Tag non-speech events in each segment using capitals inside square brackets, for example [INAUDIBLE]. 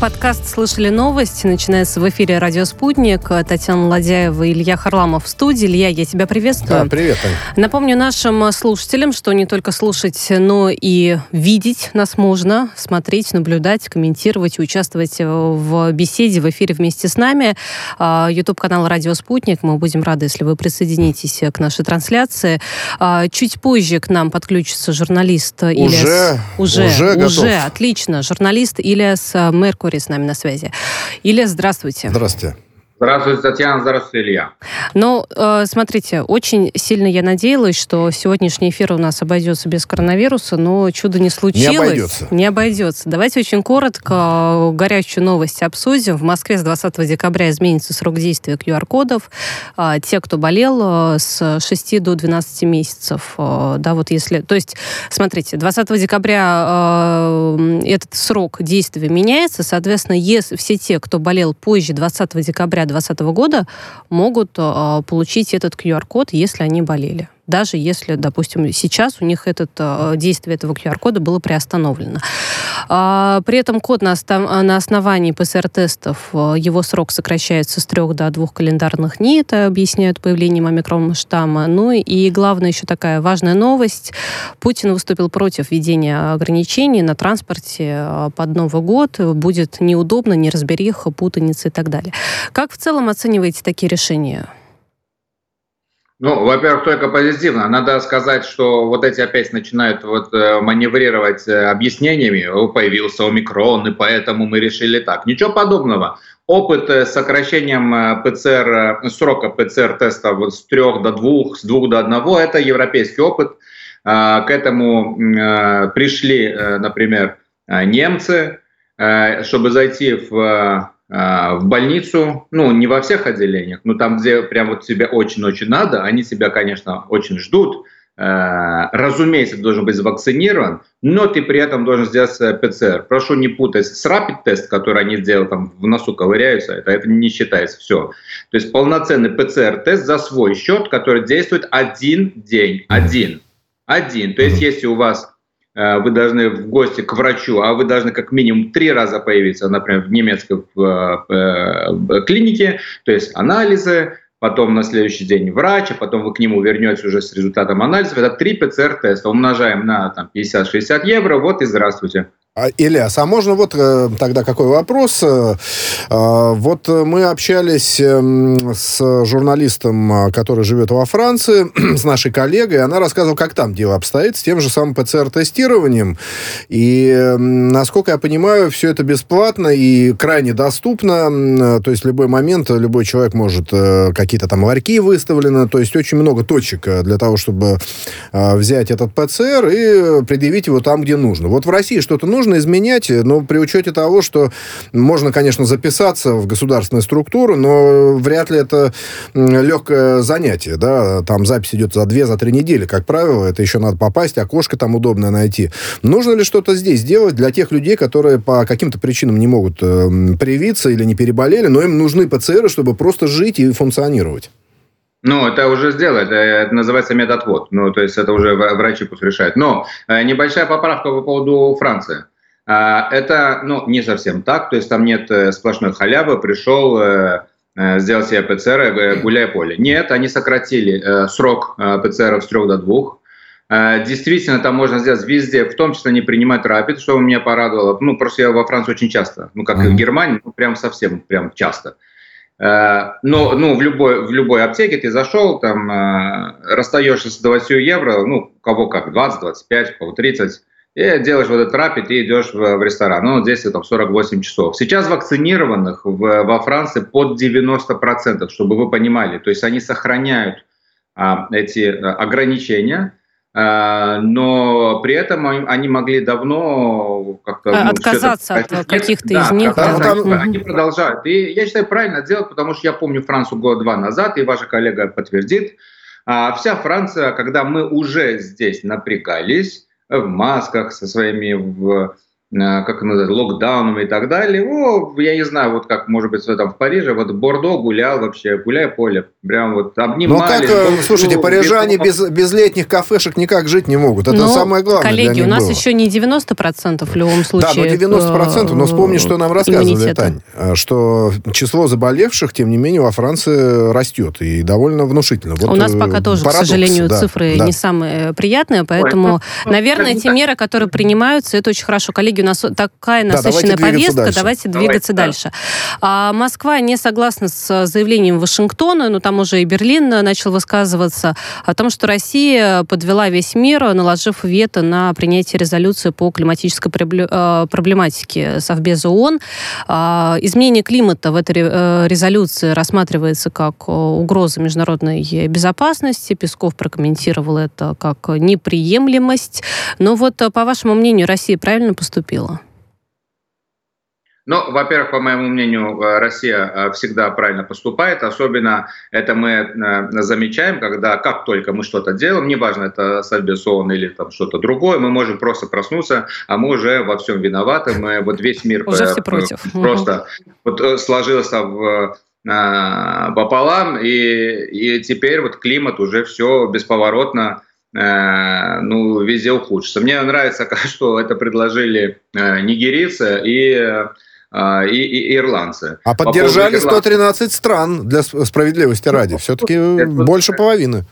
Подкаст «Слышали новости» начинается в эфире «Радио Спутник». Татьяна Ладяева и Илья Харламов в студии. Илья, я тебя приветствую. Да, привет, Ань. Напомню нашим слушателям, что не только слушать, но и видеть нас можно, смотреть, наблюдать, комментировать, участвовать в беседе в эфире вместе с нами. YouTube-канал «Радио Спутник». Мы будем рады, если вы присоединитесь к нашей трансляции. А, чуть позже к нам подключится журналист уже, Ильяс. Уже, уже, уже, отлично. Журналист Ильяс Меркурий с нами на связи. Илья, здравствуйте. Здравствуйте. Здравствуйте, Татьяна. Здравствуйте, Илья. Ну, э, смотрите, очень сильно я надеялась, что сегодняшний эфир у нас обойдется без коронавируса, но чудо не случилось. Не обойдется. Не обойдется. Давайте очень коротко горячую новость обсудим. В Москве с 20 декабря изменится срок действия QR-кодов. Э, те, кто болел, э, с 6 до 12 месяцев. Э, да, вот если... То есть, смотрите, 20 декабря э, этот срок действия меняется. Соответственно, если все те, кто болел позже 20 декабря 2020 года могут э, получить этот QR-код, если они болели даже если, допустим, сейчас у них это э, действие этого QR-кода было приостановлено. А, при этом код на, основании ПЦР-тестов, э, его срок сокращается с трех до двух календарных дней, это объясняют появлением омикрон-штамма. Ну и главное еще такая важная новость. Путин выступил против введения ограничений на транспорте под Новый год. Будет неудобно, неразбериха, путаница и так далее. Как в целом оцениваете такие решения? Ну, во-первых, только позитивно. Надо сказать, что вот эти опять начинают вот э, маневрировать э, объяснениями. Появился омикрон, и поэтому мы решили так. Ничего подобного. Опыт э, с сокращением ПЦР, срока ПЦР-теста вот с трех до двух, с двух до одного – это европейский опыт. А, к этому пришли, например, немцы, чтобы зайти в в больницу, ну, не во всех отделениях, но там, где прям вот тебе очень-очень надо, они тебя, конечно, очень ждут. А, разумеется, ты должен быть вакцинирован, но ты при этом должен сделать ПЦР. Прошу не путать с rapid-тест, который они сделали, там в носу ковыряются, это, это не считается все. То есть полноценный ПЦР-тест за свой счет, который действует один день, один. Один. То есть если у вас Э, вы должны в гости к врачу, а вы должны как минимум три раза появиться, например, в немецкой в, э, клинике, то есть анализы, потом на следующий день врач, а потом вы к нему вернетесь уже с результатом анализов. Это три ПЦР-теста. Умножаем на 50-60 евро, вот и здравствуйте. А, Ильяс, а можно вот э, тогда какой вопрос? Э, а, вот мы общались эм, с журналистом, который живет во Франции, [CLEARS THROAT] с нашей коллегой, она рассказывала, как там дело обстоит с тем же самым ПЦР-тестированием. И, эм, насколько я понимаю, все это бесплатно и крайне доступно. То есть любой момент любой человек может э, какие-то там ларьки выставлены, то есть очень много точек для того, чтобы взять этот ПЦР и предъявить его там, где нужно. Вот в России что-то нужно нужно изменять, но при учете того, что можно, конечно, записаться в государственную структуру, но вряд ли это легкое занятие, да, там запись идет за две, за три недели, как правило, это еще надо попасть, окошко там удобно найти. Нужно ли что-то здесь делать для тех людей, которые по каким-то причинам не могут э, привиться или не переболели, но им нужны ПЦРы, чтобы просто жить и функционировать? Ну, это уже сделать, это называется медотвод. Ну, то есть это уже врачи пусть решают. Но э, небольшая поправка по поводу Франции. А, это, ну, не совсем так, то есть там нет э, сплошной халявы, пришел, э, э, сделал себе ПЦР, гуляй поле. Нет, они сократили срок ПЦР с 3 до 2. Действительно, там можно сделать везде, в том числе не принимать рапид, что меня порадовало. Ну, просто я во Франции очень часто, ну, как mm-hmm. и в Германии, ну, прям совсем, прям часто. Но ну, в, любой, в любой аптеке ты зашел, там, расстаешься с 20 евро, ну, кого как, 20, 25, кого 30, и делаешь вот этот рапид и идешь в, в ресторан. Ну, здесь там 48 часов. Сейчас вакцинированных в, во Франции под 90%, чтобы вы понимали. То есть они сохраняют а, эти а, ограничения, а, но при этом они могли давно как-то... Ну, отказаться от каких-то да, из них. Да, они, они продолжают. И я считаю, правильно делать, потому что я помню Францию года два назад, и ваша коллега подтвердит. А вся Франция, когда мы уже здесь напрягались, в масках, со своими в как называется, локдауном и так далее. О, я не знаю, вот как, может быть, там в Париже, вот Бордо гулял вообще, гуляя поле, прям вот обнимались. Ну как, э, слушайте, ну, парижане без, без летних кафешек никак жить не могут, это но, ну, самое главное Коллеги, у нас было. еще не 90% в любом случае. Да, но 90%, но вспомни, что нам рассказывали. Тань, э, что число заболевших, тем не менее, во Франции растет, и довольно внушительно. Вот у нас пока тоже, парадокс, к сожалению, да, цифры да. не самые приятные, поэтому, Ой, ну, наверное, те меры, которые принимаются, это очень хорошо. Коллеги, коллеги, у нас такая насыщенная да, повестка, дальше. давайте двигаться давайте, дальше. Да. А, Москва не согласна с заявлением Вашингтона, но там уже и Берлин начал высказываться о том, что Россия подвела весь мир, наложив вето на принятие резолюции по климатической э, проблематике Совбеза ООН. А, изменение климата в этой э, резолюции рассматривается как угроза международной безопасности. Песков прокомментировал это как неприемлемость. Но вот, по вашему мнению, Россия правильно поступила? Поступила? Ну, во-первых, по моему мнению, э, Россия э, всегда правильно поступает. Особенно это мы э, замечаем, когда как только мы что-то делаем, неважно, это Совбез ООН или там что-то другое, мы можем просто проснуться, а мы уже во всем виноваты. Мы вот весь мир уже все против. просто вот сложился в пополам, и, и теперь вот климат уже все бесповоротно ну, везде ухудшится. Мне нравится, [LAUGHS] что это предложили э, нигерийцы и э, и, и, ирландцы. А поддержали По 113 стран для справедливости ради. Все-таки больше половины.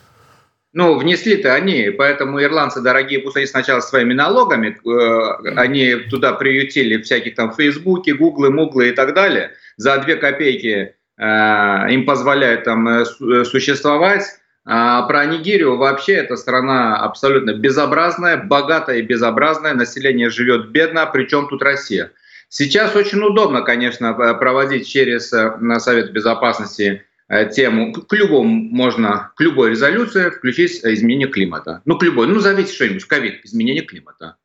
Ну, внесли-то они, поэтому ирландцы дорогие, пусть они сначала своими налогами, они туда приютили всяких там Фейсбуки, Гуглы, Муглы и так далее. За две копейки им позволяют там существовать. А про Нигерию вообще эта страна абсолютно безобразная, богатая и безобразная, население живет бедно, причем тут Россия. Сейчас очень удобно, конечно, проводить через э, Совет Безопасности э, тему, к любому можно, к любой резолюции включить изменение климата. Ну, к любой, ну, зовите что-нибудь, ковид, изменение климата.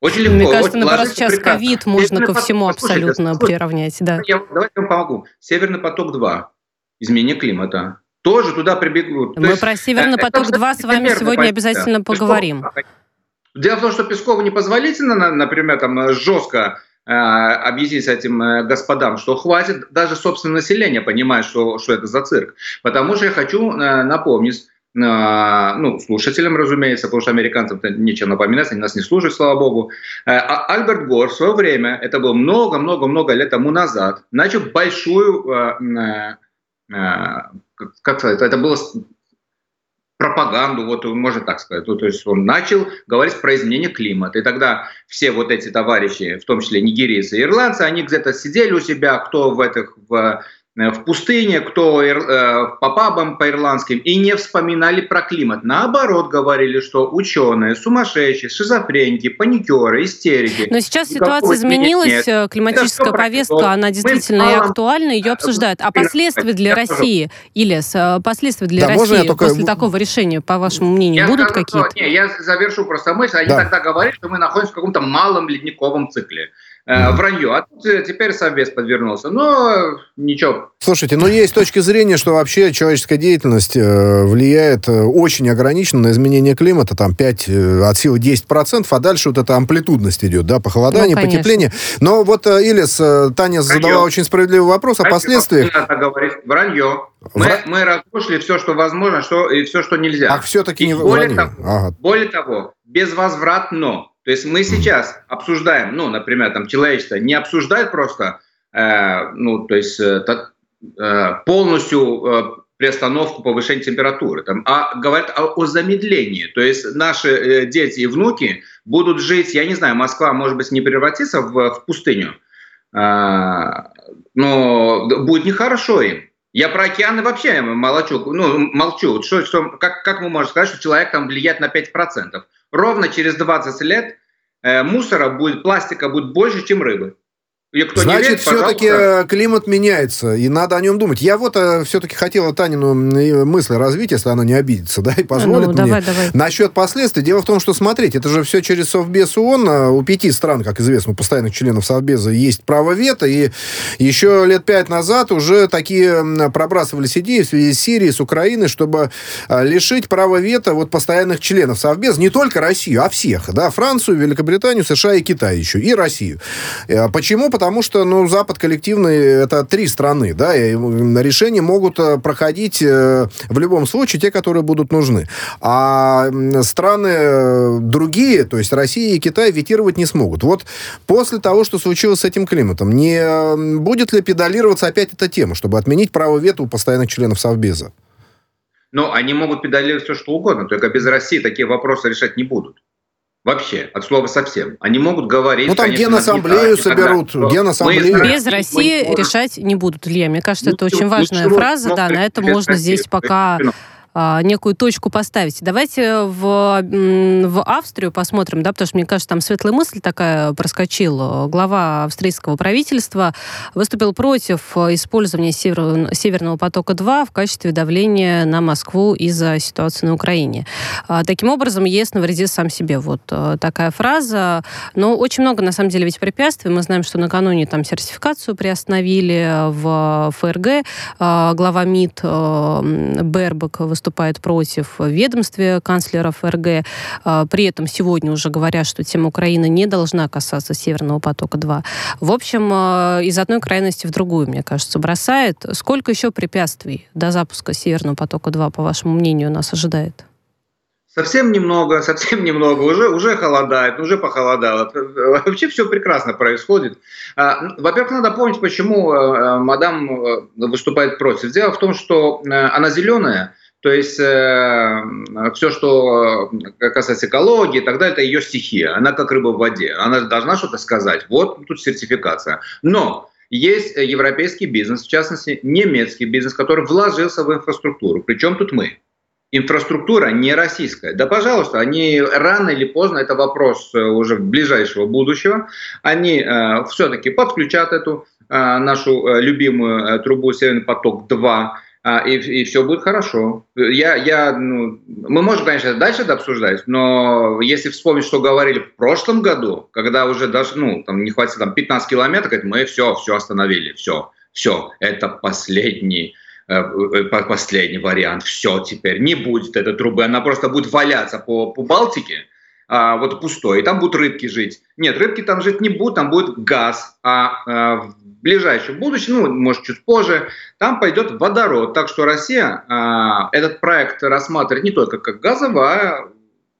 Очень легко. Мне кажется, наоборот, сейчас ковид можно ко всему абсолютно приравнять. Да. Я, давайте я вам помогу. Северный поток-2, изменение климата тоже туда прибегут. Мы есть, про Северный поток-2 с вами сегодня обязательно поговорим. Дело в том, что Пескову непозволительно, например, там жестко э, объяснить этим э, господам, что хватит, даже собственное население понимает, что, что это за цирк. Потому что я хочу э, напомнить, ну, слушателям, разумеется, потому что американцам-то нечем напоминать, они нас не служат, слава богу. А Альберт Гор в свое время, это было много-много-много лет тому назад, начал большую как сказать, это было пропаганду, вот можно так сказать. Ну, то есть он начал говорить про изменение климата. И тогда все вот эти товарищи, в том числе нигерийцы и ирландцы, они где-то сидели у себя, кто в этих в в пустыне, кто э, по пабам по-ирландским, и не вспоминали про климат. Наоборот, говорили, что ученые, сумасшедшие, шизофреники, паникеры, истерики. Но сейчас ситуация изменилась, нет. климатическая повестка, она действительно и актуальна, ее обсуждают. А последствия для России, или э, последствия для да, России только... после такого решения, по вашему мнению, я будут какие-то? Не, я завершу просто мысль. Они да. тогда говорили, что мы находимся в каком-то малом ледниковом цикле э, вранье. А тут э, теперь совбез подвернулся. Но ничего. Слушайте, ну есть точки зрения, что вообще человеческая деятельность э, влияет э, очень ограниченно на изменение климата, там 5, от силы 10%, а дальше вот эта амплитудность идет, да, похолодание, ну, потепление. Но вот, Илис, Таня задала очень справедливый вопрос о последствиях. Надо говорить вранье. Мы, Вра... мы разрушили все, что возможно, что, и все, что нельзя. А все-таки не более того, ага. более того, безвозвратно то есть мы сейчас обсуждаем, ну, например, там человечество не обсуждает просто, э, ну, то есть э, э, полностью э, приостановку повышения температуры, там, а говорят о, о замедлении. То есть наши э, дети и внуки будут жить, я не знаю, Москва, может быть, не превратится в, в пустыню, э, но будет нехорошо им. Я про океаны вообще молчу. Ну, молчу. Что, что, как, как мы можем сказать, что человек там влияет на 5%? Ровно через 20 лет э, мусора будет, пластика будет больше, чем рыбы. Кто Значит, все-таки климат меняется, и надо о нем думать. Я вот э, все-таки хотела Танину мысль развить, если она не обидится, [LAUGHS] да, и позволит ну, мне. Давай, давай. Насчет последствий. Дело в том, что, смотрите, это же все через Совбез ООН. А у пяти стран, как известно, у постоянных членов Совбеза есть право вето, и еще лет пять назад уже такие пробрасывались идеи в связи с Сирией, с Украиной, чтобы а, лишить права вето вот постоянных членов Совбеза, не только Россию, а всех, да, Францию, Великобританию, США и Китай еще, и Россию. Э, почему? Потому потому что, ну, Запад коллективный, это три страны, да, и решения могут э, проходить э, в любом случае те, которые будут нужны. А страны э, другие, то есть Россия и Китай, ветировать не смогут. Вот после того, что случилось с этим климатом, не будет ли педалироваться опять эта тема, чтобы отменить право вето у постоянных членов Совбеза? Но они могут педалировать все, что угодно, только без России такие вопросы решать не будут. Вообще, от слова совсем. Они могут говорить... Ну, там конечно, генассамблею соберут. Генассамблею. Без России мы, решать не будут, Илья. Мне кажется, это очень важная фраза. Да, на этом можно здесь пока а, некую точку поставить. Давайте в, в Австрию посмотрим, да, потому что, мне кажется, там светлая мысль такая проскочила. Глава австрийского правительства выступил против использования Север, Северного потока-2 в качестве давления на Москву из-за ситуации на Украине. А, таким образом, ЕС навредит сам себе. Вот а, такая фраза. Но очень много, на самом деле, ведь препятствий. Мы знаем, что накануне там сертификацию приостановили в ФРГ. Глава МИД Бербак выступил выступает против ведомстве канцлера ФРГ. А, при этом сегодня уже говорят, что тема Украины не должна касаться Северного потока-2. В общем, а, из одной крайности в другую, мне кажется, бросает. Сколько еще препятствий до запуска Северного потока-2, по вашему мнению, нас ожидает? Совсем немного, [LAUGHS] совсем немного. Уже, уже холодает, уже похолодало. Вообще все прекрасно происходит. А, во-первых, надо помнить, почему мадам выступает против. Дело в том, что она зеленая, то есть э, все, что э, касается экологии и так далее, это ее стихия. Она как рыба в воде. Она должна что-то сказать. Вот тут сертификация. Но есть европейский бизнес, в частности немецкий бизнес, который вложился в инфраструктуру. Причем тут мы? Инфраструктура не российская. Да, пожалуйста, они рано или поздно, это вопрос э, уже ближайшего будущего, они э, все-таки подключат эту э, нашу э, любимую трубу Северный поток-2, а, и, и все будет хорошо. Я, я, ну, мы можем, конечно, дальше это обсуждать, но если вспомнить, что говорили в прошлом году, когда уже даже, ну, там не хватит там 15 километров, мы все, все остановили, все, все, это последний э, э, последний вариант, все теперь, не будет этой трубы, она просто будет валяться по, по Балтике, а, вот пустой, и там будут рыбки жить. Нет, рыбки там жить не будут, там будет газ, а, а в ближайшем будущем, ну, может, чуть позже, там пойдет водород. Так что Россия а, этот проект рассматривает не только как газовый, а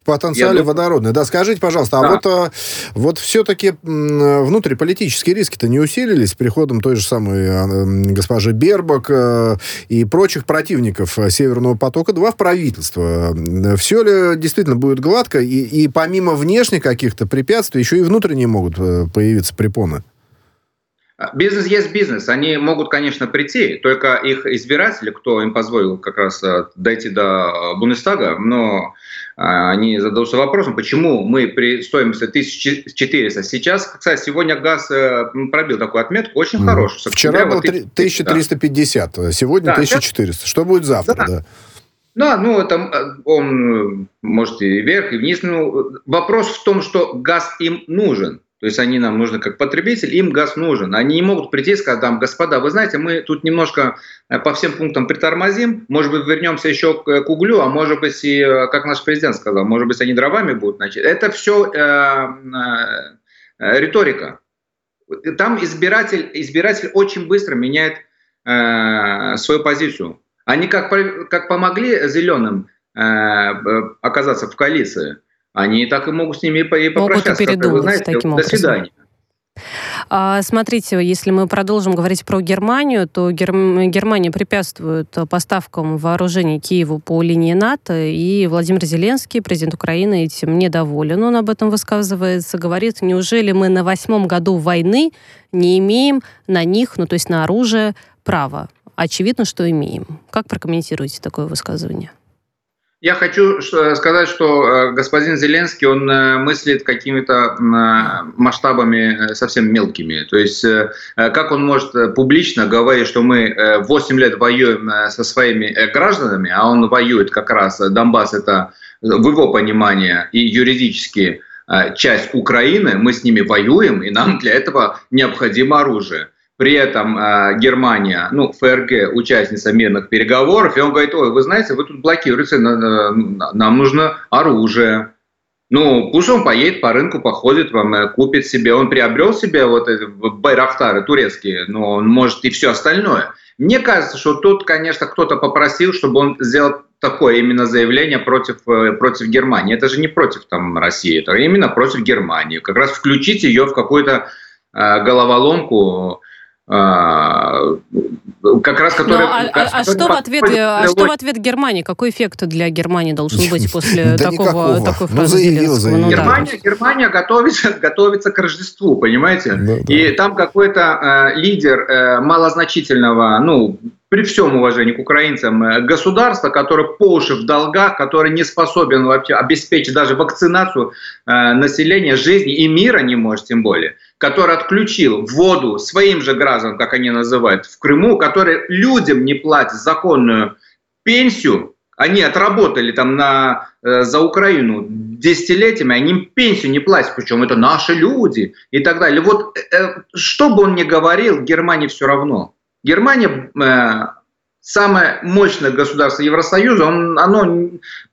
потенциале водородный. Да, скажите, пожалуйста, а а вот, а, вот все-таки внутриполитические риски-то не усилились с приходом той же самой а, госпожи Бербак а, и прочих противников Северного потока-2 в правительство? Все ли действительно будет гладко? И, и помимо внешних каких-то препятствий, еще и внутренние могут появиться препоны? Бизнес есть бизнес. Они могут, конечно, прийти, только их избиратели, кто им позволил как раз дойти до Бундестага, но а, они задаются вопросом, почему мы при стоимости 1400 сейчас, кстати, сегодня газ э, пробил такую отметку очень mm. хорошую. Вчера был 1350, да. сегодня да, 1400. Сейчас... Что будет завтра? Да. да. Да, ну это он может и вверх, и вниз. Ну, вопрос в том, что газ им нужен. То есть они нам нужны как потребитель, им газ нужен. Они не могут прийти и сказать, там, господа, вы знаете, мы тут немножко э, по всем пунктам притормозим, может быть, вернемся еще к, углю, а может быть, и, э, как наш президент сказал, может быть, они дровами будут начать. Это все э, риторика. Там избиратель, избиратель очень быстро меняет свою позицию. Они как, как помогли зеленым оказаться в коалиции – они так и могут с ними и попрощаться. Могут и передумать, знаете, таким до свидания. А, смотрите, если мы продолжим говорить про Германию, то Германия препятствует поставкам вооружений Киеву по линии НАТО, и Владимир Зеленский, президент Украины, этим недоволен. Он об этом высказывается, говорит, неужели мы на восьмом году войны не имеем на них, ну то есть на оружие, права? Очевидно, что имеем. Как прокомментируете такое высказывание? Я хочу сказать, что э, господин Зеленский, он э, мыслит какими-то масштабами совсем мелкими. То есть, как он может публично говорить, что мы 8 лет воюем со своими гражданами, а он воюет как раз, Донбасс это в его понимании и юридически часть Украины, мы с ними воюем, и нам для этого необходимо оружие. При этом э, Германия, ну, ФРГ, участница мирных переговоров, и он говорит, ой, вы знаете, вы тут блокируете, нам нужно оружие. Ну, пусть он поедет по рынку, походит, вам э, купит себе. Он приобрел себе вот эти байрактары турецкие, но он может и все остальное. Мне кажется, что тут, конечно, кто-то попросил, чтобы он сделал такое именно заявление против, э, против Германии. Это же не против там, России, это именно против Германии. Как раз включить ее в какую-то э, головоломку, как раз который... Ну, а, а, а, что в ответ, а что в ответ Германии? Какой эффект для Германии должен [LAUGHS] быть после такого, такой ну, фразы? Ну, Германия, Германия готовится, готовится к Рождеству, понимаете? Ну И там какой-то э, лидер э, малозначительного, ну, при всем уважении к украинцам, э, государства, которое по уши в долгах, которое не способен вообще обеспечить даже вакцинацию э, населения, жизни и мира не может тем более, который отключил воду своим же гражданам, как они называют, в Крыму, который людям не платит законную пенсию, они отработали там на, э, за Украину десятилетиями, они им пенсию не платят, причем это наши люди и так далее. Вот э, э что бы он ни говорил, Германии все равно. Германия э, самое мощное государство Евросоюза, он, оно,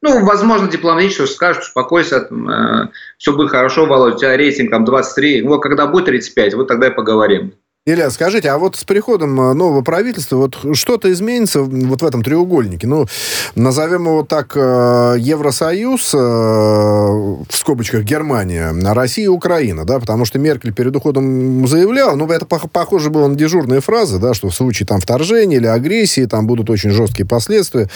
ну, возможно, дипломатически скажет, успокойся, э, все будет хорошо, Володя, у тебя рейтинг там 23, вот когда будет 35, вот тогда и поговорим. Илья, скажите, а вот с приходом э, нового правительства вот что-то изменится вот в этом треугольнике? Ну, назовем его так, э, Евросоюз, э, в скобочках Германия, Россия Украина, да, потому что Меркель перед уходом заявляла, ну, это похоже было на дежурные фразы, да, что в случае там вторжения или агрессии там будут очень жесткие последствия.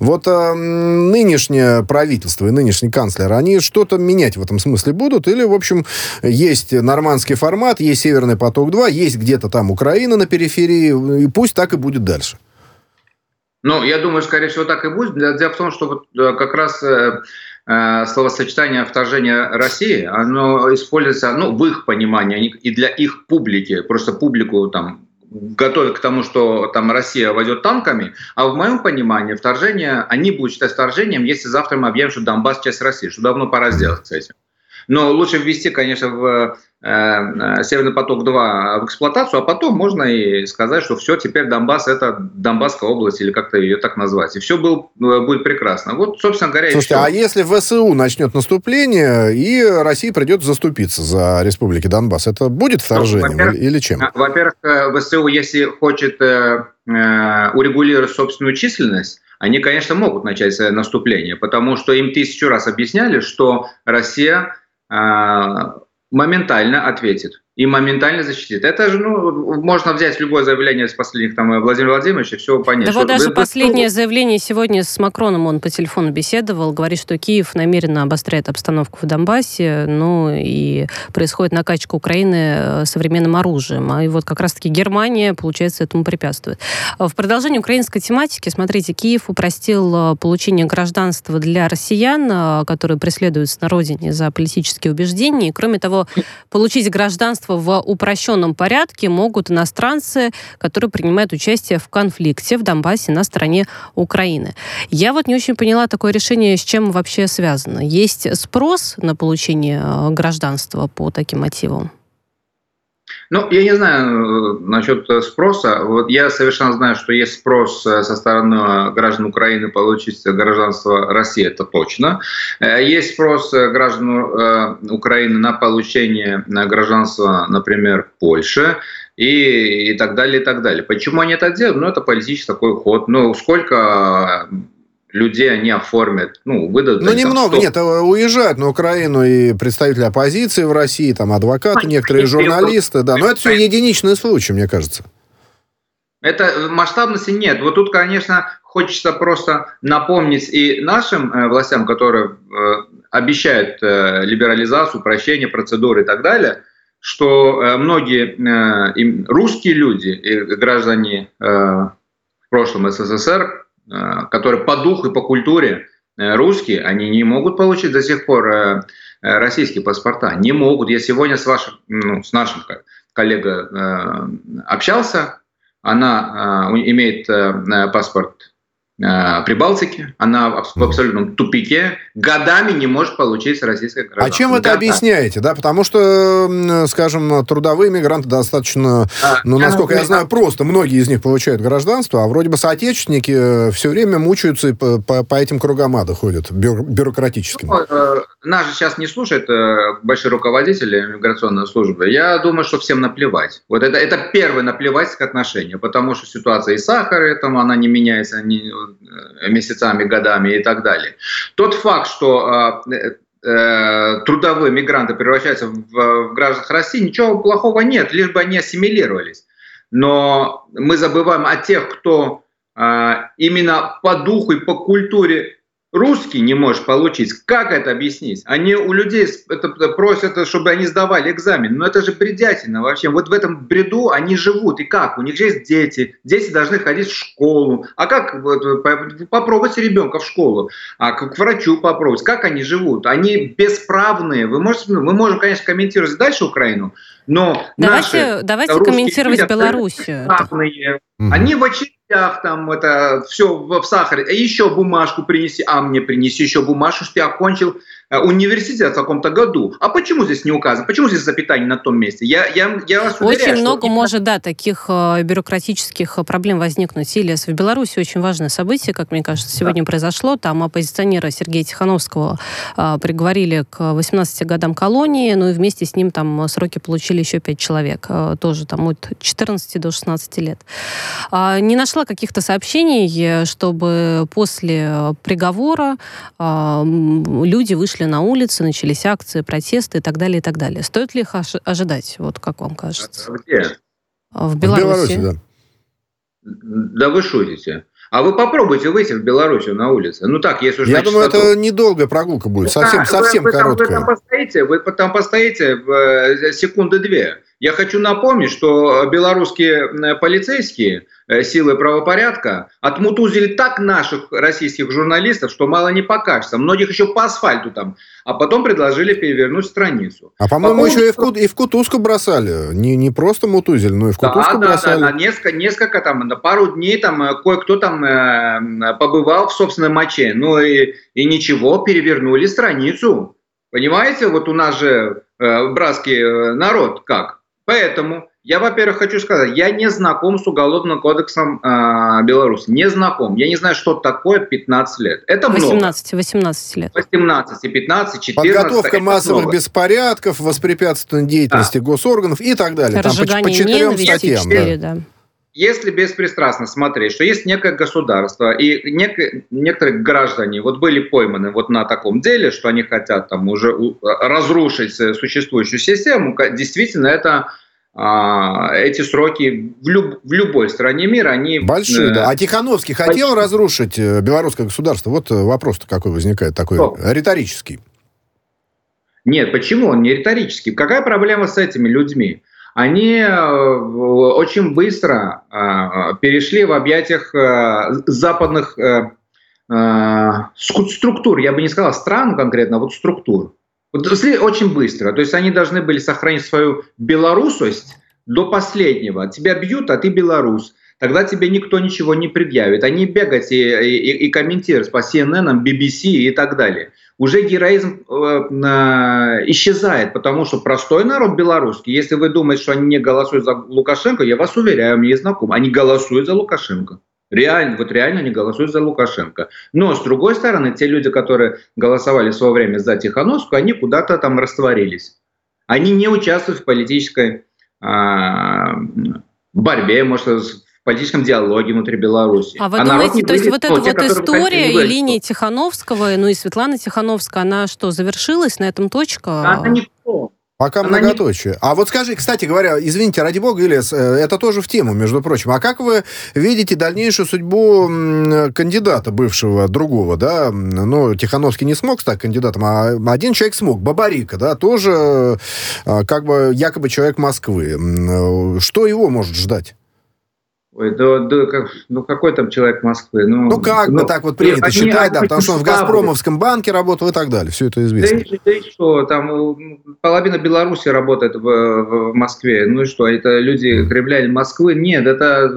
Вот нынешнее правительство и нынешний канцлер, они что-то менять в этом смысле будут? Или, в общем, есть нормандский формат, есть Северный поток-2, есть где где-то там Украина на периферии, и пусть так и будет дальше. Ну, я думаю, скорее всего, так и будет. Дело в том, что вот э, как раз э, э, словосочетание вторжения России, оно используется, ну, в их понимании и для их публики, просто публику там готовят к тому, что там Россия войдет танками, а в моем понимании вторжение, они будут считать вторжением, если завтра мы объявим, что Донбасс часть России, что давно пора сделать с этим. Но лучше ввести, конечно, в э, э, Северный поток-2 в эксплуатацию, а потом можно и сказать, что все, теперь Донбасс это Донбасская область, или как-то ее так назвать. И все был, э, будет прекрасно. Вот, собственно говоря, Слушайте, а если ВСУ начнет наступление, и России придется заступиться за республики Донбасс, это будет вторжением ну, или чем? Во-первых, ВСУ, если хочет урегулировать собственную численность, они, конечно, могут начать наступление, потому что им тысячу раз объясняли, что Россия а, моментально ответит и моментально защитит. Это же, ну, можно взять любое заявление из последних, там, Владимира Владимировича, все понять. Да вот даже вы, последнее вы... заявление сегодня с Макроном, он по телефону беседовал, говорит, что Киев намеренно обостряет обстановку в Донбассе, ну, и происходит накачка Украины э, современным оружием. А и вот как раз-таки Германия, получается, этому препятствует. В продолжении украинской тематики, смотрите, Киев упростил э, получение гражданства для россиян, э, которые преследуются на родине за политические убеждения, и, кроме того, получить гражданство гражданство в упрощенном порядке могут иностранцы, которые принимают участие в конфликте в Донбассе на стороне Украины. Я вот не очень поняла такое решение, с чем вообще связано. Есть спрос на получение э, гражданства по таким мотивам? Ну, я не знаю э, насчет спроса. Вот я совершенно знаю, что есть спрос э, со стороны граждан Украины получить гражданство России, это точно. Э, есть спрос граждан Украины на получение гражданства, например, Польши и, и так далее, и так далее. Почему они это делают? Ну, это политический такой ход. Ну, сколько людей они оформят, ну, выдадут. Ну, немного, нет, а уезжают на Украину и представители оппозиции в России, там, адвокаты, некоторые журналисты, да, но это все единичный случай, мне кажется. Это масштабности нет. Вот тут, конечно, хочется просто напомнить и нашим э, властям, которые э, обещают э, либерализацию, прощение процедуры и так далее, что э, многие э, русские люди, и граждане э, в прошлом СССР, Э, которые по духу и по культуре русские, они не могут получить до сих пор российские паспорта. Не могут. Я сегодня с, вашим, ну, с нашим коллегой общался, она имеет паспорт Э, Прибалтике, она в абсолютном тупике, годами не может получить российское гражданство. А чем вы это Годами. объясняете? Да? Потому что, скажем, трудовые мигранты достаточно, а, ну, насколько я, я знаю, просто. Многие из них получают гражданство, а вроде бы соотечественники все время мучаются и по, по, по этим кругам ада ходят, бюро, бюрократическим. Ну, э, нас же сейчас не слушают э, большие руководители миграционной службы. Я думаю, что всем наплевать. Вот это, это первое наплевательское отношение, потому что ситуация и сахара, там, она не меняется, не, Э, месяцами, годами и так далее. Тот факт, что э, э, трудовые мигранты превращаются в, в граждан России, ничего плохого нет, лишь бы они ассимилировались. Но мы забываем о тех, кто именно по духу и по культуре русский не можешь получить. Как это объяснить? Они у людей просят, чтобы они сдавали экзамен. Но это же бредятина вообще. Вот в этом бреду они живут. И как? У них же есть дети. Дети должны ходить в школу. А как попробовать ребенка в школу? А к врачу попробовать? Как они живут? Они бесправные. Вы можете, мы можем, конечно, комментировать дальше Украину, но давайте, наши давайте комментировать люди, Белоруссию. Угу. Они в очередях там это все в, в сахаре. Еще бумажку принеси, а мне принеси еще бумажку, что я окончил университет в каком-то году. А почему здесь не указано? Почему здесь запятание на том месте? Я, я, я вас уверяю, Очень много именно... может, да, таких э, бюрократических э, проблем возникнуть. Ильяс, в Беларуси очень важное событие, как мне кажется, сегодня да. произошло. Там оппозиционера Сергея Тихановского э, приговорили к 18 годам колонии, ну и вместе с ним там сроки получили еще 5 человек. Э, тоже там от 14 до 16 лет. Э, не нашла каких-то сообщений, чтобы после приговора э, люди вышли вышли на улицы, начались акции, протесты и так далее, и так далее. Стоит ли их ожидать, вот как вам кажется? А где? В Беларуси. В Беларуси, да. Да вы шутите. А вы попробуйте выйти в Белоруссию на улице. Ну так, если уж Я думаю, это недолгая прогулка будет, совсем, да, совсем вы, короткая. Вы там, постоите, вы там постоите в э, секунды две. Я хочу напомнить, что белорусские э, полицейские Э, силы правопорядка отмутузили так наших российских журналистов, что мало не покажется. Многих еще по асфальту там. А потом предложили перевернуть страницу. А по-моему, по еще и в, Кут, и в Кутузку бросали. Не, не просто мутузили, но и в Кутузку да, бросали. Да, да, несколько, несколько там, на пару дней там э, кое-кто там э, побывал в собственной моче. Ну и, и ничего, перевернули страницу. Понимаете, вот у нас же э, братский э, народ как. Поэтому я, во-первых, хочу сказать, я не знаком с Уголовным кодексом э, Беларуси. Не знаком. Я не знаю, что такое 15 лет. Это 18, много. 18 лет. 18, 15, 14. Подготовка массовых много. беспорядков, воспрепятствование деятельности да. госорганов и так далее. Разжигание Там по, по четырем статьям. 4, да. Да. Если беспристрастно смотреть, что есть некое государство, и нек- некоторые граждане вот были пойманы вот на таком деле, что они хотят там уже разрушить существующую систему, действительно это а, эти сроки в, люб, в любой стране мира, они... Большие, э, да. А Тихановский большие. хотел разрушить э, белорусское государство? Вот э, вопрос-то какой возникает, такой Что? риторический. Нет, почему он не риторический? Какая проблема с этими людьми? Они очень быстро перешли в объятиях западных структур, я бы не сказал стран конкретно, а вот структур. Вот очень быстро. То есть они должны были сохранить свою белорусость до последнего. Тебя бьют, а ты белорус. Тогда тебе никто ничего не предъявит. Они бегать и, и, и комментировать по CNN, BBC и так далее. Уже героизм э, э, исчезает, потому что простой народ белорусский, если вы думаете, что они не голосуют за Лукашенко, я вас уверяю, мне знакомы, они голосуют за Лукашенко. Реально, вот реально они голосуют за Лукашенко. Но, с другой стороны, те люди, которые голосовали в свое время за Тихановскую, они куда-то там растворились. Они не участвуют в политической а, борьбе, может, в политическом диалоге внутри Беларуси. А вы а думаете, то есть вот эта вот история и линия Тихановского, ну и Светланы Тихановской, она что, завершилась, на этом точка? Она никто. Пока Она многоточие. Не... А вот скажи, кстати говоря, извините, ради бога, Ильяс, э, это тоже в тему, между прочим. А как вы видите дальнейшую судьбу кандидата бывшего, другого, да? Ну, Тихановский не смог стать кандидатом, а один человек смог, Бабарика, да, тоже э, как бы якобы человек Москвы. Что его может ждать? Ой, да, да, как, ну какой там человек Москвы? Ну, ну как ну, бы так вот принято они, считать, да, потому что он в Газпромовском банке работал и так далее. Все это известно. Да, да и что, там половина Беларуси работает в, в Москве. Ну и что, это люди Кремля Москвы? Нет, это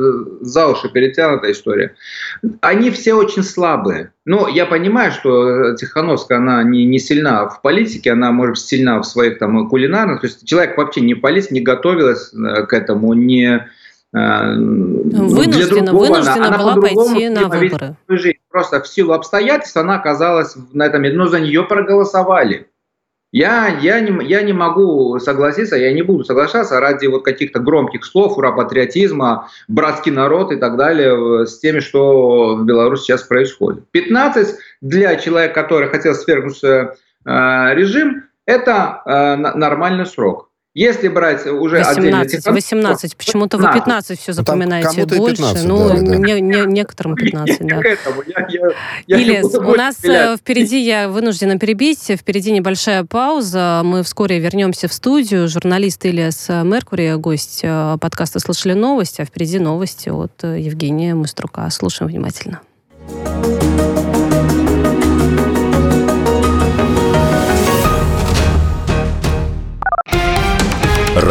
за уши перетянутая история. Они все очень слабые. Ну, я понимаю, что Тихановская, она не, не сильна в политике, она, может, сильна в своих там кулинарных. То есть человек вообще не полез, не готовилась э, к этому, не Э, вынуждена, другого, вынуждена она, была она пойти на выборы. Жизнь. Просто в силу обстоятельств она оказалась на этом, но за нее проголосовали. Я, я, не, я не могу согласиться, я не буду соглашаться ради вот каких-то громких слов, ура, патриотизма, братский народ и так далее с теми, что в Беларуси сейчас происходит. 15 для человека, который хотел свергнуть э, режим, это э, нормальный срок. Если брать уже 18, отдельно 18, почему-то вы 15 все ну, запоминаете ну, больше. 15, ну, да, не, не, некоторым [LAUGHS] 15, да. Ильяс, у нас э, впереди, я вынуждена перебить, впереди небольшая пауза. Мы вскоре вернемся в студию. Журналист Ильяс Меркури, гость э, подкаста «Слышали новости», а впереди новости от э, Евгения Муструка. Слушаем внимательно.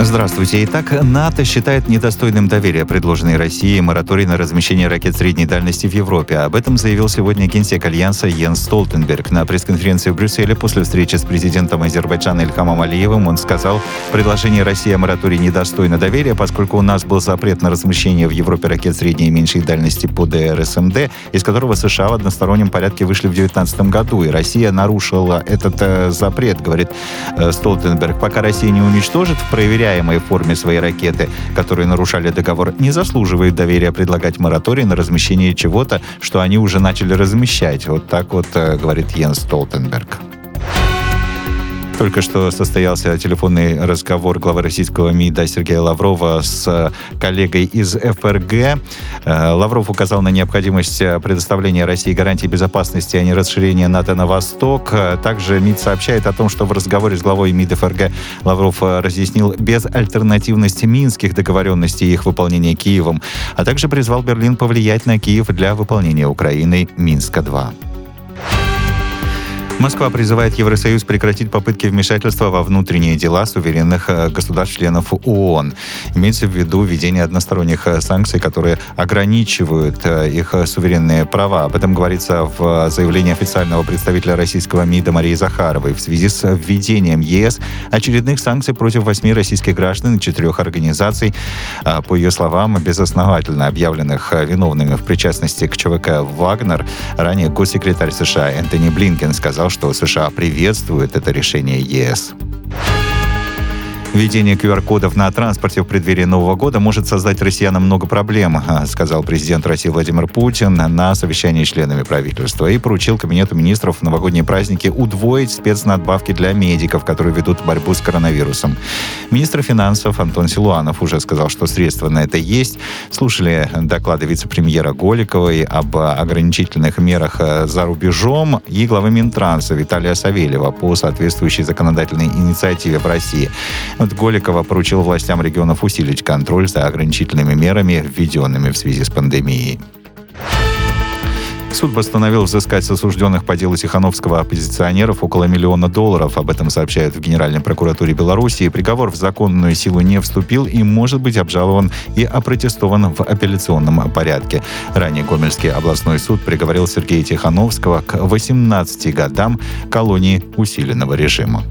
Здравствуйте. Итак, НАТО считает недостойным доверия предложенный Россией мораторий на размещение ракет средней дальности в Европе. Об этом заявил сегодня генсек Альянса Йенс Столтенберг. На пресс-конференции в Брюсселе после встречи с президентом Азербайджана Ильхамом Алиевым он сказал, предложение России о моратории недостойно доверия, поскольку у нас был запрет на размещение в Европе ракет средней и меньшей дальности по ДРСМД, из которого США в одностороннем порядке вышли в 2019 году, и Россия нарушила этот э, запрет, говорит э, Столтенберг. Пока Россия не уничтожит в проверяемом управляемой форме своей ракеты, которые нарушали договор, не заслуживает доверия предлагать мораторий на размещение чего-то, что они уже начали размещать. Вот так вот э, говорит Йенс Столтенберг. Только что состоялся телефонный разговор главы российского МИДа Сергея Лаврова с коллегой из ФРГ. Э, Лавров указал на необходимость предоставления России гарантий безопасности, а не расширения НАТО на восток. Также МИД сообщает о том, что в разговоре с главой МИД ФРГ Лавров разъяснил безальтернативность минских договоренностей и их выполнения Киевом, а также призвал Берлин повлиять на Киев для выполнения Украиной Минска-2. Москва призывает Евросоюз прекратить попытки вмешательства во внутренние дела суверенных э, государств-членов ООН. Имеется в виду введение односторонних э, санкций, которые ограничивают э, их суверенные права. Об этом говорится в заявлении официального представителя российского МИДа Марии Захаровой в связи с введением ЕС очередных санкций против восьми российских граждан и четырех организаций, по ее словам, безосновательно объявленных виновными в причастности к ЧВК «Вагнер». Ранее госсекретарь США Энтони Блинкен сказал, что США приветствует это решение ЕС. Введение QR-кодов на транспорте в преддверии Нового года может создать россиянам много проблем, а, сказал президент России Владимир Путин на совещании с членами правительства и поручил Кабинету министров в новогодние праздники удвоить спецнадбавки для медиков, которые ведут борьбу с коронавирусом. Министр финансов Антон Силуанов уже сказал, что средства на это есть. Слушали доклады вице-премьера Голиковой об ограничительных мерах э, за рубежом и главы Минтранса Виталия Савельева по соответствующей законодательной инициативе в России. Голикова поручил властям регионов усилить контроль за ограничительными мерами, введенными в связи с пандемией. Суд постановил взыскать с осужденных по делу Тихановского оппозиционеров около миллиона долларов. Об этом сообщают в Генеральной прокуратуре Беларуси. Приговор в законную силу не вступил и может быть обжалован и опротестован в апелляционном порядке. Ранее Гомельский областной суд приговорил Сергея Тихановского к 18 годам колонии усиленного режима.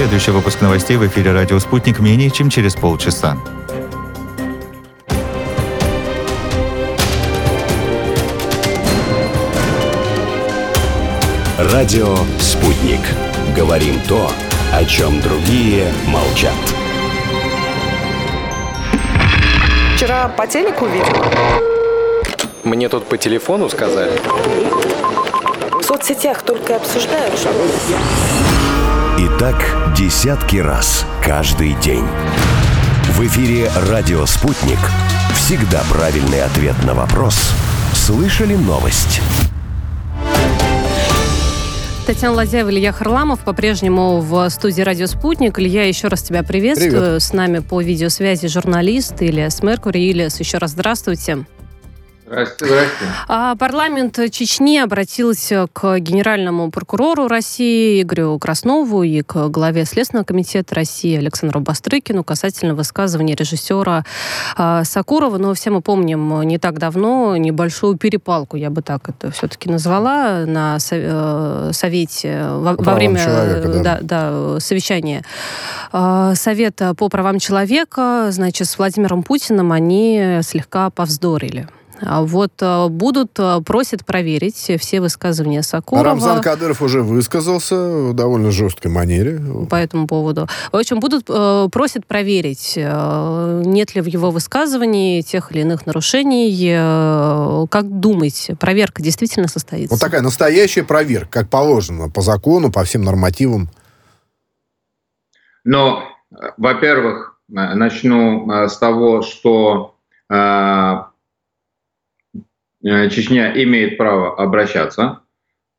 Следующий выпуск новостей в эфире «Радио Спутник» менее чем через полчаса. Радио «Спутник». Говорим то, о чем другие молчат. Вчера по телеку видел. Мне тут по телефону сказали. В соцсетях только обсуждают, что... И так десятки раз каждый день. В эфире «Радио Спутник». Всегда правильный ответ на вопрос. Слышали новость? Татьяна Ладяева, Илья Харламов по-прежнему в студии «Радио Спутник». Илья, еще раз тебя приветствую. Привет. С нами по видеосвязи журналист Ильяс Меркури. Ильяс, еще раз здравствуйте. Здрасте. А парламент Чечни обратился к генеральному прокурору России Игорю Краснову и к главе Следственного комитета России Александру Бастрыкину касательно высказывания режиссера а, Сакурова. Но все мы помним не так давно небольшую перепалку, я бы так это все-таки назвала, на со- э, совете во, во время человека, да. да, да, совещания а, Совета по правам человека, значит, с Владимиром Путиным они слегка повздорили. А Вот э, будут, э, просят проверить все высказывания Сакурова Рамзан Кадыров уже высказался в довольно жесткой манере. по этому поводу. В общем, будут, э, просят проверить, нет ли в его высказывании тех или иных нарушений. Как думаете, проверка действительно состоится? Вот такая настоящая проверка, как положено, по закону, по всем нормативам. Но, во-первых, начну с того, что Чечня имеет право обращаться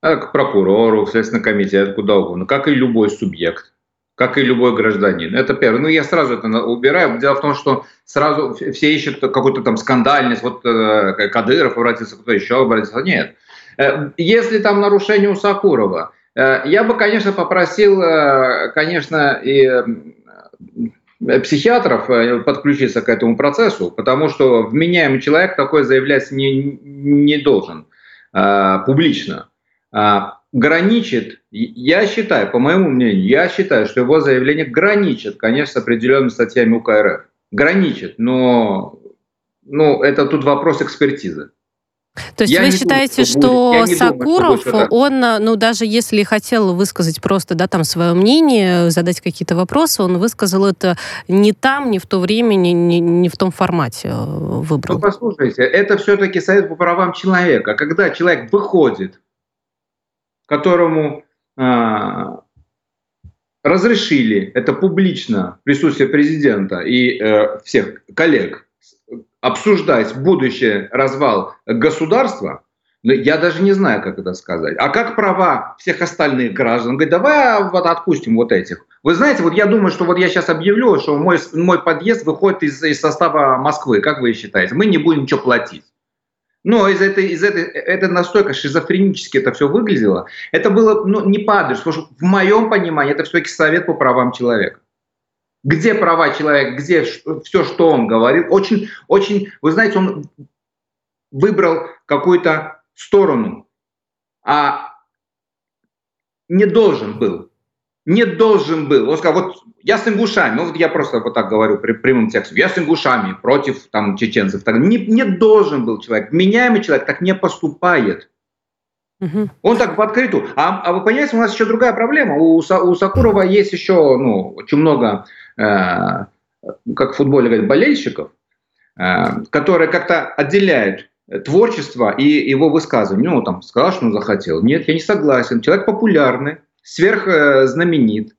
э, к прокурору, в Следственный комитет, куда угодно, как и любой субъект, как и любой гражданин. Это первое. Ну, я сразу это убираю. Дело в том, что сразу все ищут какую-то там скандальность, вот э, Кадыров обратился, кто еще обратился. Нет. Э, Если там нарушение у Сакурова, э, я бы, конечно, попросил, э, конечно, и э, психиатров э, подключиться к этому процессу, потому что вменяемый человек такое заявлять не, не должен э, публично. А, Граничит, я считаю, по моему мнению, я считаю, что его заявление граничит, конечно, с определенными статьями УК РФ. Граничит, но ну, это тут вопрос экспертизы. То есть Я вы считаете, думаю, что что не думаю, что Сакуров, он, э, ну, даже если хотел высказать просто, да, там, свое мнение, задать какие-то вопросы, он высказал это не там, не в то время, не, не, не в том формате э, Ну, выбрал. послушайте, это все-таки совет по правам человека. Когда человек выходит, которому а, разрешили это публично в присутствии президента и э, всех коллег обсуждать будущий развал государства, ну, я даже не знаю, как это сказать. А как права всех остальных граждан? Говорит, давай вот отпустим вот этих. Вы знаете, вот я думаю, что вот я сейчас объявлю, что мой, мой подъезд выходит из, из состава Москвы. Как вы считаете? Мы не будем ничего платить. Но из этой, из этой, это настолько шизофренически это все выглядело. Это было ну, не адресу, потому что в моем понимании это все-таки совет по правам человека. Где права человека, где все, что он говорил. Очень, очень, вы знаете, он выбрал какую-то сторону, а не должен был. Не должен был. Он сказал, вот я с ингушами, ну вот я просто вот так говорю при, прямым текстом, я с ингушами против там чеченцев. Так, не, не должен был человек. Меняемый человек так не поступает. Мгм. Он так в открытую. А, а вы понимаете, у нас еще другая проблема. У, у Сакурова есть еще ну, очень много, э, как в футболе говорят, болельщиков, э, которые как-то отделяют творчество и его высказывание. Ну, там, сказал, что он захотел. Нет, я не согласен. Человек популярный, сверхзнаменит,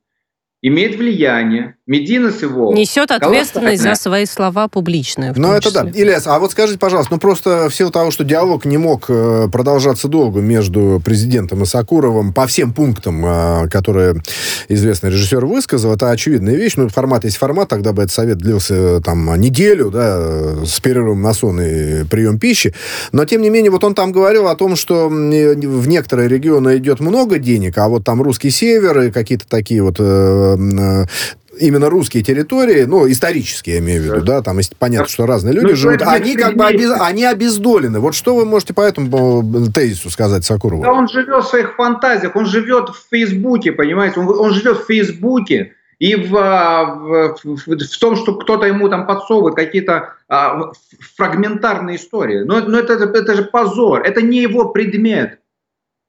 имеет влияние. Мединас его... Несет ответственность за свои слова публичные. Ну, это да. Ильяс, а вот скажите, пожалуйста, ну просто в силу того, что диалог не мог э, продолжаться долго между президентом и Сакуровым по всем пунктам, э, которые известный режиссер высказал, это очевидная вещь. Ну, формат есть формат, тогда бы этот совет длился э, там неделю, да, с перерывом на сон и прием пищи. Но, тем не менее, вот он там говорил о том, что в некоторые регионы идет много денег, а вот там русский север и какие-то такие вот именно русские территории, ну, исторические, я имею в виду, да, там есть понятно, что разные люди Ну, живут, они как бы обез- они обездолены. Вот что вы можете по этому э, тезису сказать Сакурову? Да он живет в своих фантазиях, он живет в Фейсбуке, понимаете, он, он живет в Фейсбуке и в, а, в, в- в том, что кто-то ему там подсовывает какие-то а, фрагментарные истории. Но, но это, это же позор, это не его предмет.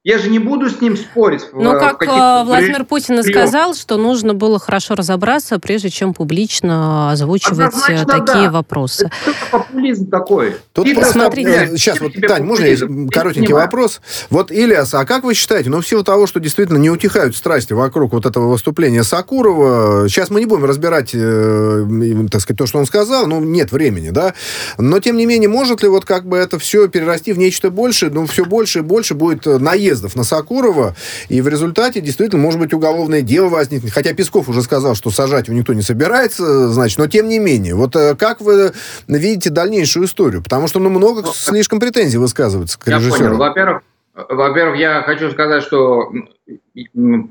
Я же не буду с ним спорить. Ну, в как э, Владимир Путин и сказал, что нужно было хорошо разобраться, прежде чем публично озвучивать э, Однозначно, такие да. вопросы. Это популизм такой? Тут И просто, смотрите. э, сейчас, вот, Тань, можно я коротенький вопрос? Вот, Ильяс, а как вы считаете, ну, в силу того, что действительно не утихают страсти вокруг вот этого выступления Сакурова, сейчас мы не будем разбирать, э, так сказать, то, что он сказал, ну, нет времени, да, но, тем не менее, может ли вот как бы это все перерасти в нечто большее, ну, все больше и больше будет э, наезд наездов на Сакурова, и в результате действительно, может быть, уголовное дело возникнет. Хотя Песков уже сказал, что сажать его никто не собирается, значит, но тем не менее. Вот э, как вы видите дальнейшую историю? Потому что, ну, много ну, слишком претензий высказывается к режиссеру. Я понял. Во-первых, во-первых, я хочу сказать, что,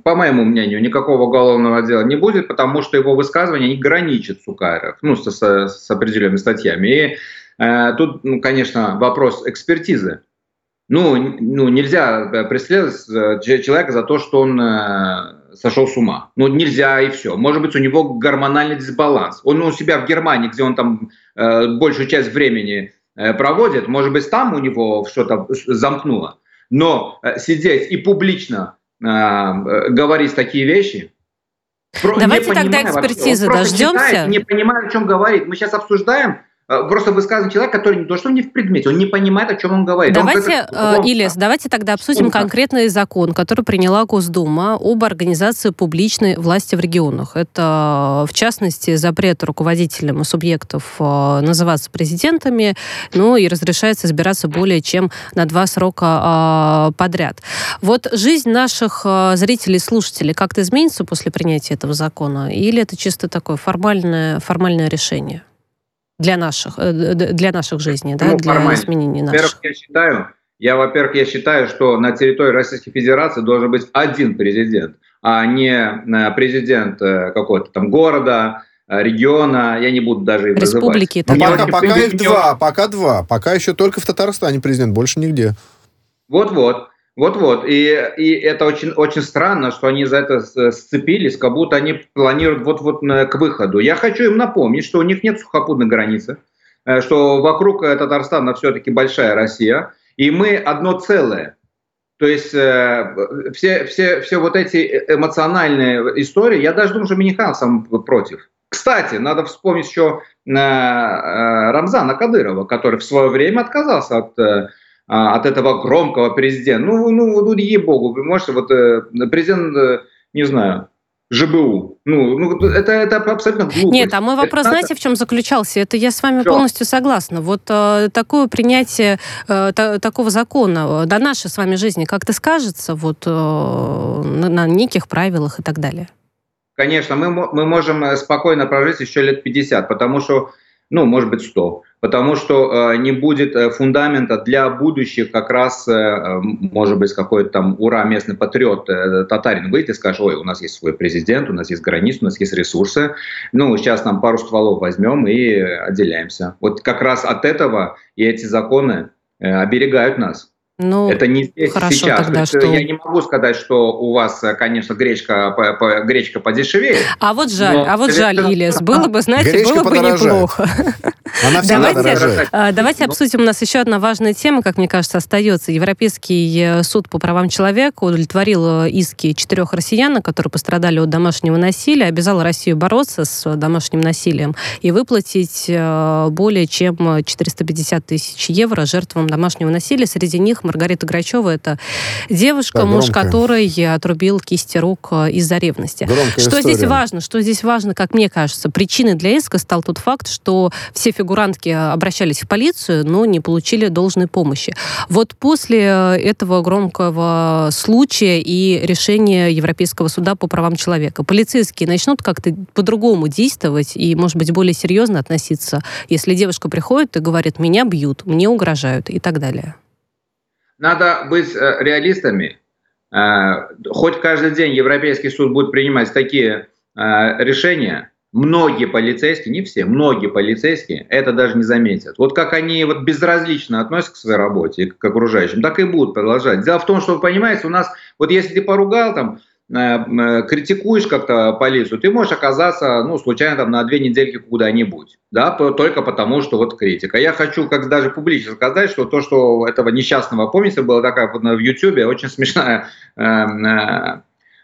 по моему мнению, никакого уголовного дела не будет, потому что его высказывание не граничит с УКРФ, ну, с, с, с определенными статьями. И э, тут, ну, конечно, вопрос экспертизы. Ну, ну, нельзя э, преследовать э, человека за то, что он э, сошел с ума. Ну, нельзя и все. Может быть, у него гормональный дисбаланс. Он у себя в Германии, где он там э, большую часть времени э, проводит, может быть, там у него что-то замкнуло. Но э, сидеть и публично э, говорить такие вещи, Давайте тогда экспертизы дождемся. Читает, не понимаю, о чем говорит. Мы сейчас обсуждаем просто высказывает человек, который не то, что не в предмете, он не понимает, о чем он говорит. Давайте, он, Илес, давайте тогда обсудим Умка. конкретный закон, который приняла Госдума об организации публичной власти в регионах. Это, в частности, запрет руководителям субъектов э, называться президентами, ну и разрешается избираться более чем на два срока э, подряд. Вот жизнь наших зрителей и слушателей как-то изменится после принятия этого закона? Или это чисто такое формальное, формальное решение? Для наших, э, для наших жизней, да, ну, для формально. изменений наших? Во-первых, я считаю, я, во-первых, я считаю, что на территории Российской Федерации должен быть один президент, а не э, президент э, какого-то там города, региона, я не буду даже их Республики. Ну, пока, пока их два, пока два. Пока еще только в Татарстане президент, больше нигде. Вот-вот. Вот-вот. И, и это очень, очень странно, что они за это сцепились, как будто они планируют вот-вот к выходу. Я хочу им напомнить, что у них нет сухопутной границы, э, что вокруг э, Татарстана все-таки большая Россия, и мы одно целое. То есть э, все, все, все вот эти эмоциональные истории, я даже думаю, что Миниханов сам против. Кстати, надо вспомнить еще Рамзана Кадырова, который в свое время отказался от а, от этого громкого президента. Ну, ну, ну ей-богу, вы можете, вот э, президент, э, не знаю, ЖБУ. Ну, ну это, это абсолютно глупо. Нет, а мой вопрос, это знаете, в чем заключался? Это я с вами Что? полностью согласна. Вот э, такое принятие э, та, такого закона до нашей с вами жизни как-то скажется вот э, на, на неких правилах и так далее? Конечно, мы, мы можем э, спокойно прожить еще лет 50, потому что, ну, может быть, 100 потому что э, не будет э, фундамента для будущих как раз, э, может быть, какой-то там ура, местный патриот, татарин выйдет и скажет, ой, у нас есть свой президент, у нас есть границы, у нас есть ресурсы, ну, сейчас нам пару стволов возьмем и отделяемся. Вот как раз от этого и эти законы оберегают нас. Ну, это не здесь хорошо сейчас. Тогда, что... Я не могу сказать, что у вас, конечно, гречка, по, по, гречка подешевеет. А вот жаль, а вот жаль, Ильяс, было бы, знаете, гречка было бы неплохо. Она давайте, а, давайте обсудим, у нас еще одна важная тема, как мне кажется, остается. Европейский э, суд по правам человека удовлетворил э, иски четырех россиян, которые пострадали от домашнего насилия, обязал Россию бороться с домашним насилием и выплатить э, более чем 450 тысяч евро жертвам домашнего насилия. Среди них Маргарита Грачева. Это девушка, да, муж которой отрубил кисти рук из-за ревности. Громкая что история. здесь важно? Что здесь важно, как мне кажется? Причиной для иска стал тот факт, что все фигурантки обращались в полицию, но не получили должной помощи. Вот после этого громкого случая и решения Европейского суда по правам человека полицейские начнут как-то по-другому действовать и, может быть, более серьезно относиться, если девушка приходит и говорит, меня бьют, мне угрожают и так далее. Надо быть э, реалистами. Э, хоть каждый день Европейский суд будет принимать такие э, решения, многие полицейские, не все, многие полицейские это даже не заметят. Вот как они вот безразлично относятся к своей работе, к окружающим, так и будут продолжать. Дело в том, что вы понимаете, у нас, вот если ты поругал там, критикуешь как-то полицию, ты можешь оказаться, ну, случайно там на две недельки куда-нибудь, да, только потому, что вот критика. Я хочу как даже публично сказать, что то, что этого несчастного, помните, была такая вот в Ютьюбе очень смешная э,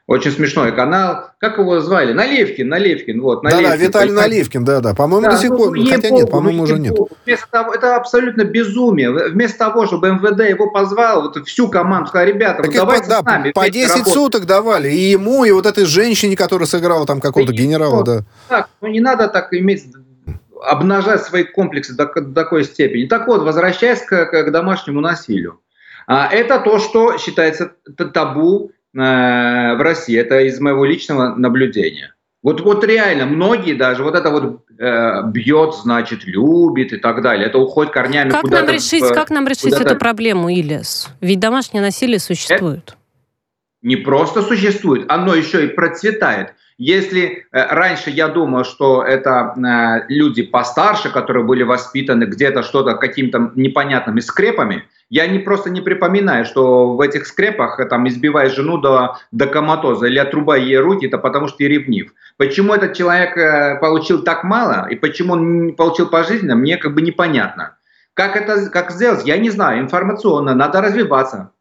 очень смешной канал. Как его звали? Наливкин, Наливкин. Вот, Наливкин. Да, да, Виталий Наливкин, да, да. По-моему, да, до сих пор. Ну, хотя нет, по-моему, уже нет. Вместо того, это абсолютно безумие. Вместо того, чтобы МВД его позвал, вот всю команду, сказал, ребята, так вот давайте да, с нами. По 10 работать. суток давали. И ему, и вот этой женщине, которая сыграла там какого-то генерала, да. Так, ну не надо так иметь обнажать свои комплексы до, до такой степени. Так вот, возвращаясь к, к домашнему насилию. А это то, что считается табу в России. Это из моего личного наблюдения. Вот, вот реально, многие даже, вот это вот э, бьет, значит, любит и так далее. Это уходит корнями как куда-то. Нам решить, в, как нам решить эту проблему, Ильяс? Ведь домашнее насилие существует. Это не просто существует, оно еще и процветает. Если э, раньше я думал, что это э, люди постарше, которые были воспитаны где-то что-то какими-то непонятными скрепами, я не просто не припоминаю, что в этих скрепах э, там избивая жену до, до коматоза или отрубая ей руки, это потому что ты ревнив. Почему этот человек э, получил так мало и почему он получил пожизненно, мне как бы непонятно. Как это как сделать, я не знаю. Информационно надо развиваться.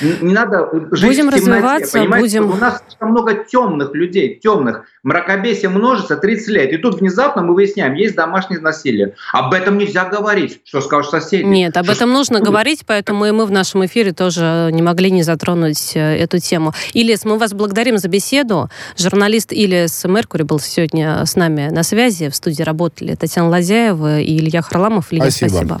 Не надо жить будем в темноте, развиваться, понимаете? будем... У нас слишком много темных людей, темных. Мракобесие множится 30 лет. И тут внезапно мы выясняем, есть домашнее насилие. Об этом нельзя говорить. Что скажут соседи? Нет, об что этом нужно говорить, поэтому и мы в нашем эфире тоже не могли не затронуть э, эту тему. Ильяс, мы вас благодарим за беседу. Журналист Ильяс Меркури был сегодня с нами на связи. В студии работали Татьяна Лазяева и Илья Харламов. Илья, спасибо. спасибо.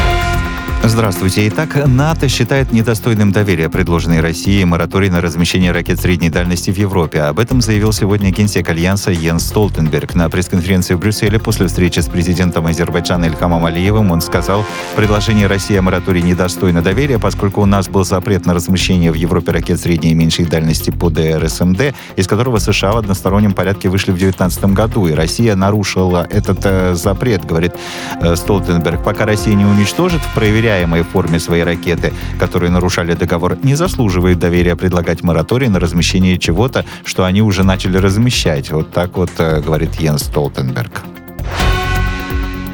Здравствуйте. Итак, НАТО считает недостойным доверия предложенный Россией мораторий на размещение ракет средней дальности в Европе. Об этом заявил сегодня генсек Альянса Йенс Столтенберг. На пресс-конференции в Брюсселе после встречи с президентом Азербайджана Ильхамом Алиевым он сказал, предложение России о моратории недостойно доверия, поскольку у нас был запрет на размещение в Европе ракет средней и меньшей дальности по ДРСМД, из которого США в одностороннем порядке вышли в 2019 году, и Россия нарушила этот э, запрет, говорит э, Столтенберг. Пока Россия не уничтожит в управляемой форме своей ракеты, которые нарушали договор, не заслуживает доверия предлагать мораторий на размещение чего-то, что они уже начали размещать. Вот так вот э, говорит Йенс Столтенберг.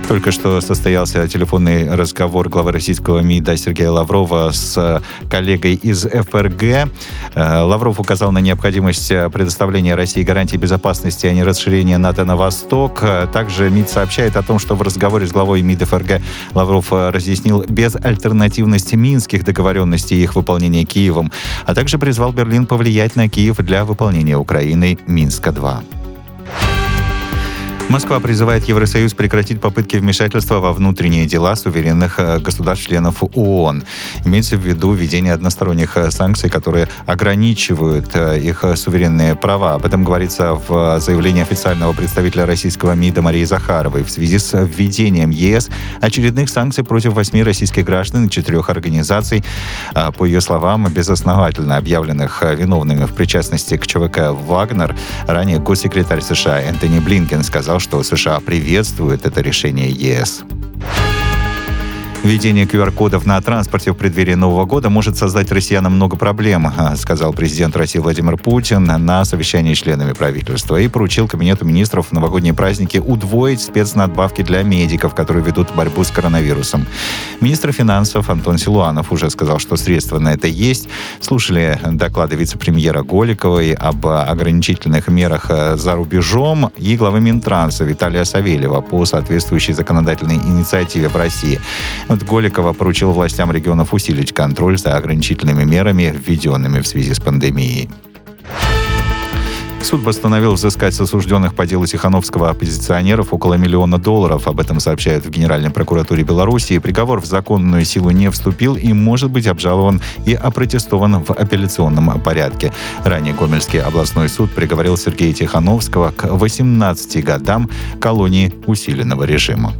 Только что состоялся телефонный разговор главы российского МИДа Сергея Лаврова с коллегой из ФРГ. Э, Лавров указал на необходимость предоставления России гарантий безопасности, а не расширения НАТО на восток. Также МИД сообщает о том, что в разговоре с главой МИД ФРГ Лавров разъяснил безальтернативность минских договоренностей и их выполнения Киевом, а также призвал Берлин повлиять на Киев для выполнения Украиной Минска-2. Москва призывает Евросоюз прекратить попытки вмешательства во внутренние дела суверенных э, государств-членов ООН. Имеется в виду введение односторонних э, санкций, которые ограничивают э, их суверенные права. Об этом говорится в заявлении официального представителя российского МИДа Марии Захаровой в связи с введением ЕС очередных санкций против восьми российских граждан и четырех организаций, по ее словам, безосновательно объявленных виновными в причастности к ЧВК «Вагнер». Ранее госсекретарь США Энтони Блинкен сказал, сказал, что США приветствует это решение ЕС. Введение QR-кодов на транспорте в преддверии Нового года может создать россиянам много проблем, а, сказал президент России Владимир Путин на совещании с членами правительства и поручил Кабинету министров в новогодние праздники удвоить спецнадбавки для медиков, которые ведут борьбу с коронавирусом. Министр финансов Антон Силуанов уже сказал, что средства на это есть. Слушали доклады вице-премьера Голиковой об ограничительных мерах э, за рубежом и главы Минтранса Виталия Савельева по соответствующей законодательной инициативе в России. Вот Голикова поручил властям регионов усилить контроль за ограничительными мерами, введенными в связи с пандемией. Суд постановил взыскать с осужденных по делу Тихановского оппозиционеров около миллиона долларов. Об этом сообщают в Генеральной прокуратуре Беларуси. Приговор в законную силу не вступил и может быть обжалован и опротестован в апелляционном порядке. Ранее Гомельский областной суд приговорил Сергея Тихановского к 18 годам колонии усиленного режима.